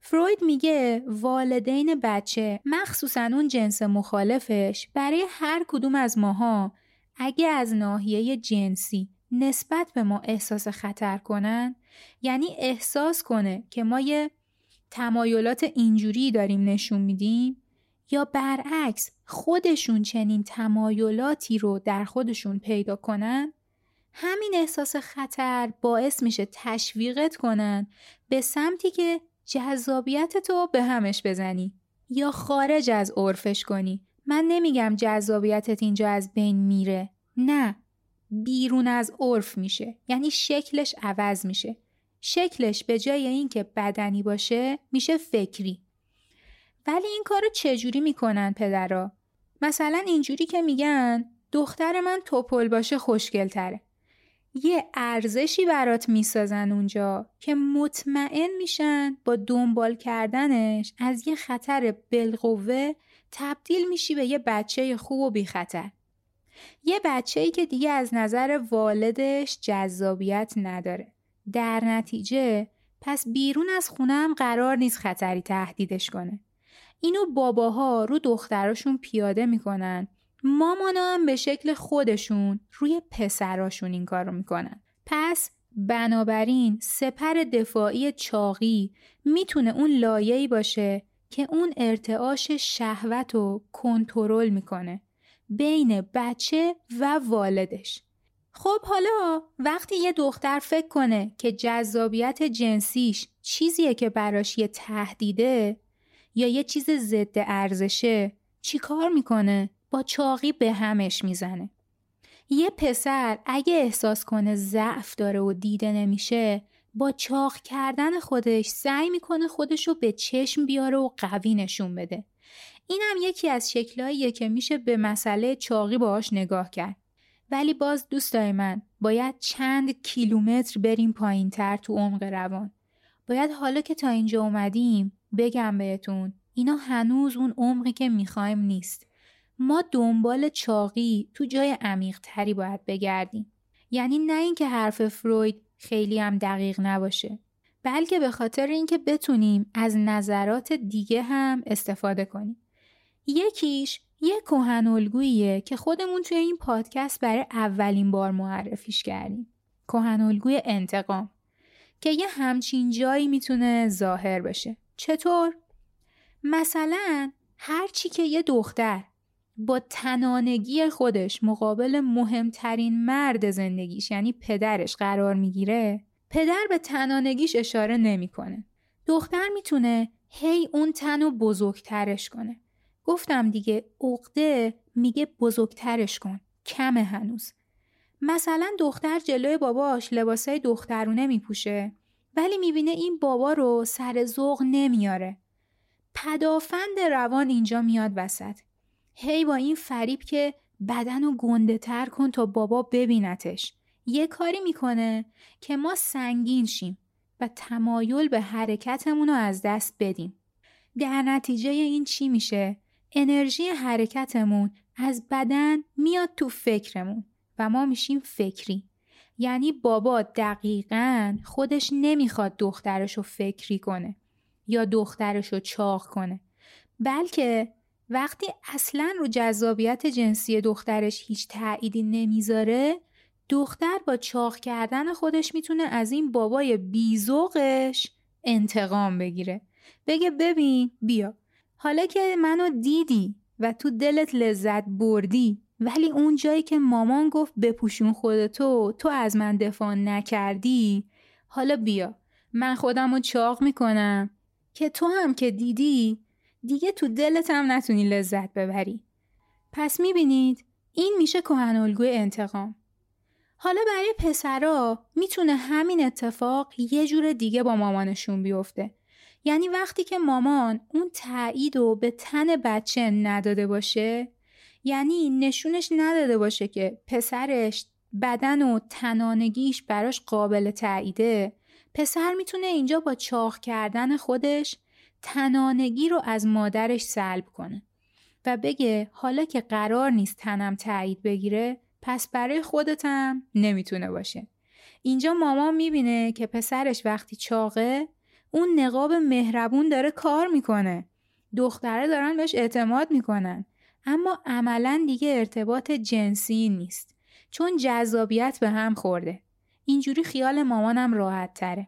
فروید میگه والدین بچه مخصوصا اون جنس مخالفش برای هر کدوم از ماها اگه از ناحیه جنسی نسبت به ما احساس خطر کنن یعنی احساس کنه که ما یه تمایلات اینجوری داریم نشون میدیم یا برعکس خودشون چنین تمایلاتی رو در خودشون پیدا کنن همین احساس خطر باعث میشه تشویقت کنن به سمتی که جذابیت تو به همش بزنی. یا خارج از عرفش کنی. من نمیگم جذابیتت اینجا از بین میره. نه. بیرون از عرف میشه. یعنی شکلش عوض میشه. شکلش به جای اینکه بدنی باشه میشه فکری. ولی این کارو چجوری می‌کنن پدرا؟ مثلا اینجوری که میگن دختر من توپل باشه خوشگل تره یه ارزشی برات می‌سازن اونجا که مطمئن میشن با دنبال کردنش از یه خطر بالقوه تبدیل میشی به یه بچه خوب و بی خطر. یه بچه ای که دیگه از نظر والدش جذابیت نداره. در نتیجه پس بیرون از خونه هم قرار نیست خطری تهدیدش کنه. اینو باباها رو دختراشون پیاده می‌کنن مامانا هم به شکل خودشون روی پسراشون این کارو می‌کنن. پس بنابراین سپر دفاعی چاقی می‌تونه اون لایه‌ای باشه که اون ارتعاش شهوت رو کنترل می‌کنه بین بچه و والدش. خب حالا وقتی یه دختر فکر کنه که جذابیت جنسیش چیزیه که براش یه تهدیده یا یه چیز ضد ارزشه چیکار می‌کنه؟ با چاقی به همش می‌زنه. یه پسر اگه احساس کنه ضعف داره و دیده نمیشه با چاق کردن خودش سعی می‌کنه خودش رو به چشم بیاره و قوی نشون بده. این هم یکی از شکلهاییه که میشه به مسئله چاقی باهاش نگاه کرد. ولی باز دوستای من باید چند کیلومتر بریم پایین تر تو عمق روان. باید حالا که تا اینجا اومدیم بگم بهتون اینا هنوز اون عمقی که می‌خوایم نیست. ما دنبال چاقی تو جای عمیق تری باید بگردیم. یعنی نه اینکه حرف فروید خیلی هم دقیق نباشه بلکه به خاطر اینکه بتونیم از نظرات دیگه هم استفاده کنیم. یکیش یه کهن الگوییه که خودمون توی این پادکست برای اولین بار معرفیش کردیم. کهن الگوی انتقام که یه همچین جایی می‌تونه ظاهر بشه. چطور؟ مثلا هر چی که یه دختر با تنانگی خودش مقابل مهمترین مرد زندگیش یعنی پدرش قرار می‌گیره پدر به تنانگیش اشاره نمی‌کنه. دختر می‌تونه هی اون تن رو بزرگترش کنه. گفتم دیگه عقده میگه بزرگترش کن. کمه هنوز. مثلا دختر جلوی باباش لباسای دخترونه میپوشه ولی می‌بینه این بابا رو سر ذوق نمیاره. پدافند روان اینجا میاد وسط. هی با این فریب که بدن رو گنده تر کن تا بابا ببینتش. یه کاری می‌کنه که ما سنگین شیم و تمایل به حرکتمون رو از دست بدیم. در نتیجه این چی میشه؟ انرژی حرکتمون از بدن میاد تو فکرمون و ما میشیم فکری. یعنی بابا دقیقا خودش نمی‌خواد دخترش رو فکری کنه یا دخترش رو چاق کنه بلکه وقتی اصلا رو جذابیت جنسی دخترش هیچ تعییدی نمی‌ذاره دختر با چاق کردن خودش می‌تونه از این بابای بیزوقش انتقام بگیره. بگه ببین بیا. حالا که منو دیدی و تو دلت لذت بردی ولی اون جایی که مامان گفت بپوشون خودتو تو از من دفاع نکردی حالا بیا. من خودم رو چاق می‌کنم. که تو هم که دیدی دیگه تو دلت هم نتونی لذت ببری پس می‌بینید این میشه کهن الگوی انتقام حالا برای پسرا می‌تونه همین اتفاق یه جور دیگه با مامانشون بیفته. یعنی وقتی که مامان اون تایید رو به تن بچه نداده باشه یعنی نشونش نداده باشه که پسرش بدن و تنانگیش براش قابل تاییده پسر می‌تونه اینجا با چاخ کردن خودش تنانگی رو از مادرش سلب کنه و بگه حالا که قرار نیست تنم تایید بگیره پس برای خودتم نمی‌تونه باشه. اینجا مامان می‌بینه که پسرش وقتی چاقه اون نقاب مهربون داره کار می‌کنه. دختره دارن بهش اعتماد می‌کنن. اما عملا دیگه ارتباط جنسی نیست. چون جذابیت به هم خورده. اینجوری خیال مامانم راحت تره.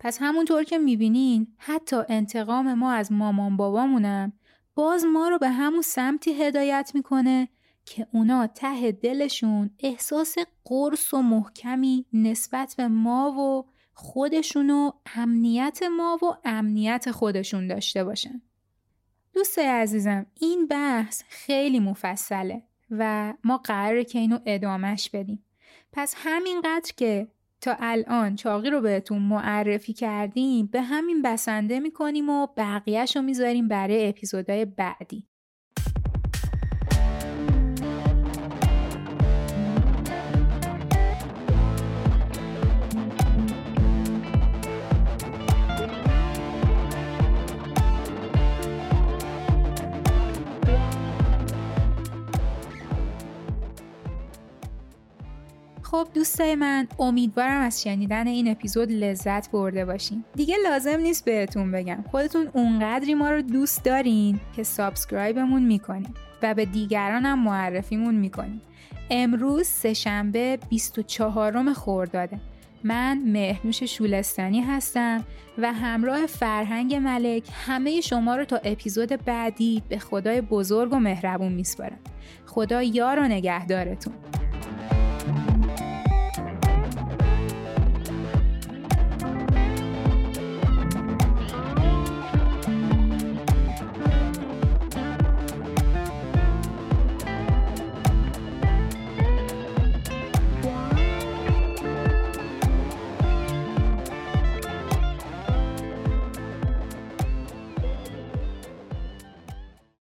پس همونطور که می‌بینین حتی انتقام ما از مامان بابامونم باز ما رو به همون سمتی هدایت می‌کنه که اونا ته دلشون احساس قرص و محکمی نسبت به ما و خودشون و امنیت ما و امنیت خودشون داشته باشن. دوستای عزیزم این بحث خیلی مفصله و ما قراره که اینو ادامش بدیم. پس همینقدر که تا الان چاقی رو بهتون معرفی کردیم به همین بسنده می‌کنیم و بقیهش رو می‌ذاریم برای اپیزودهای بعدی. خب دوستای من امیدوارم از شنیدن این اپیزود لذت برده باشین. دیگه لازم نیست بهتون بگم. خودتون اونقدری ما رو دوست دارین که سابسکرایبمون می‌کنین و به دیگران هم معرفیمون می‌کنین. امروز سهشنبه 24 خرداده. من مهنوش شولستانی هستم و همراه فرهنگ ملک همه شما رو تا اپیزود بعدی به خدای بزرگ و مهربون میسپارم. خدا یار و نگهدارتون.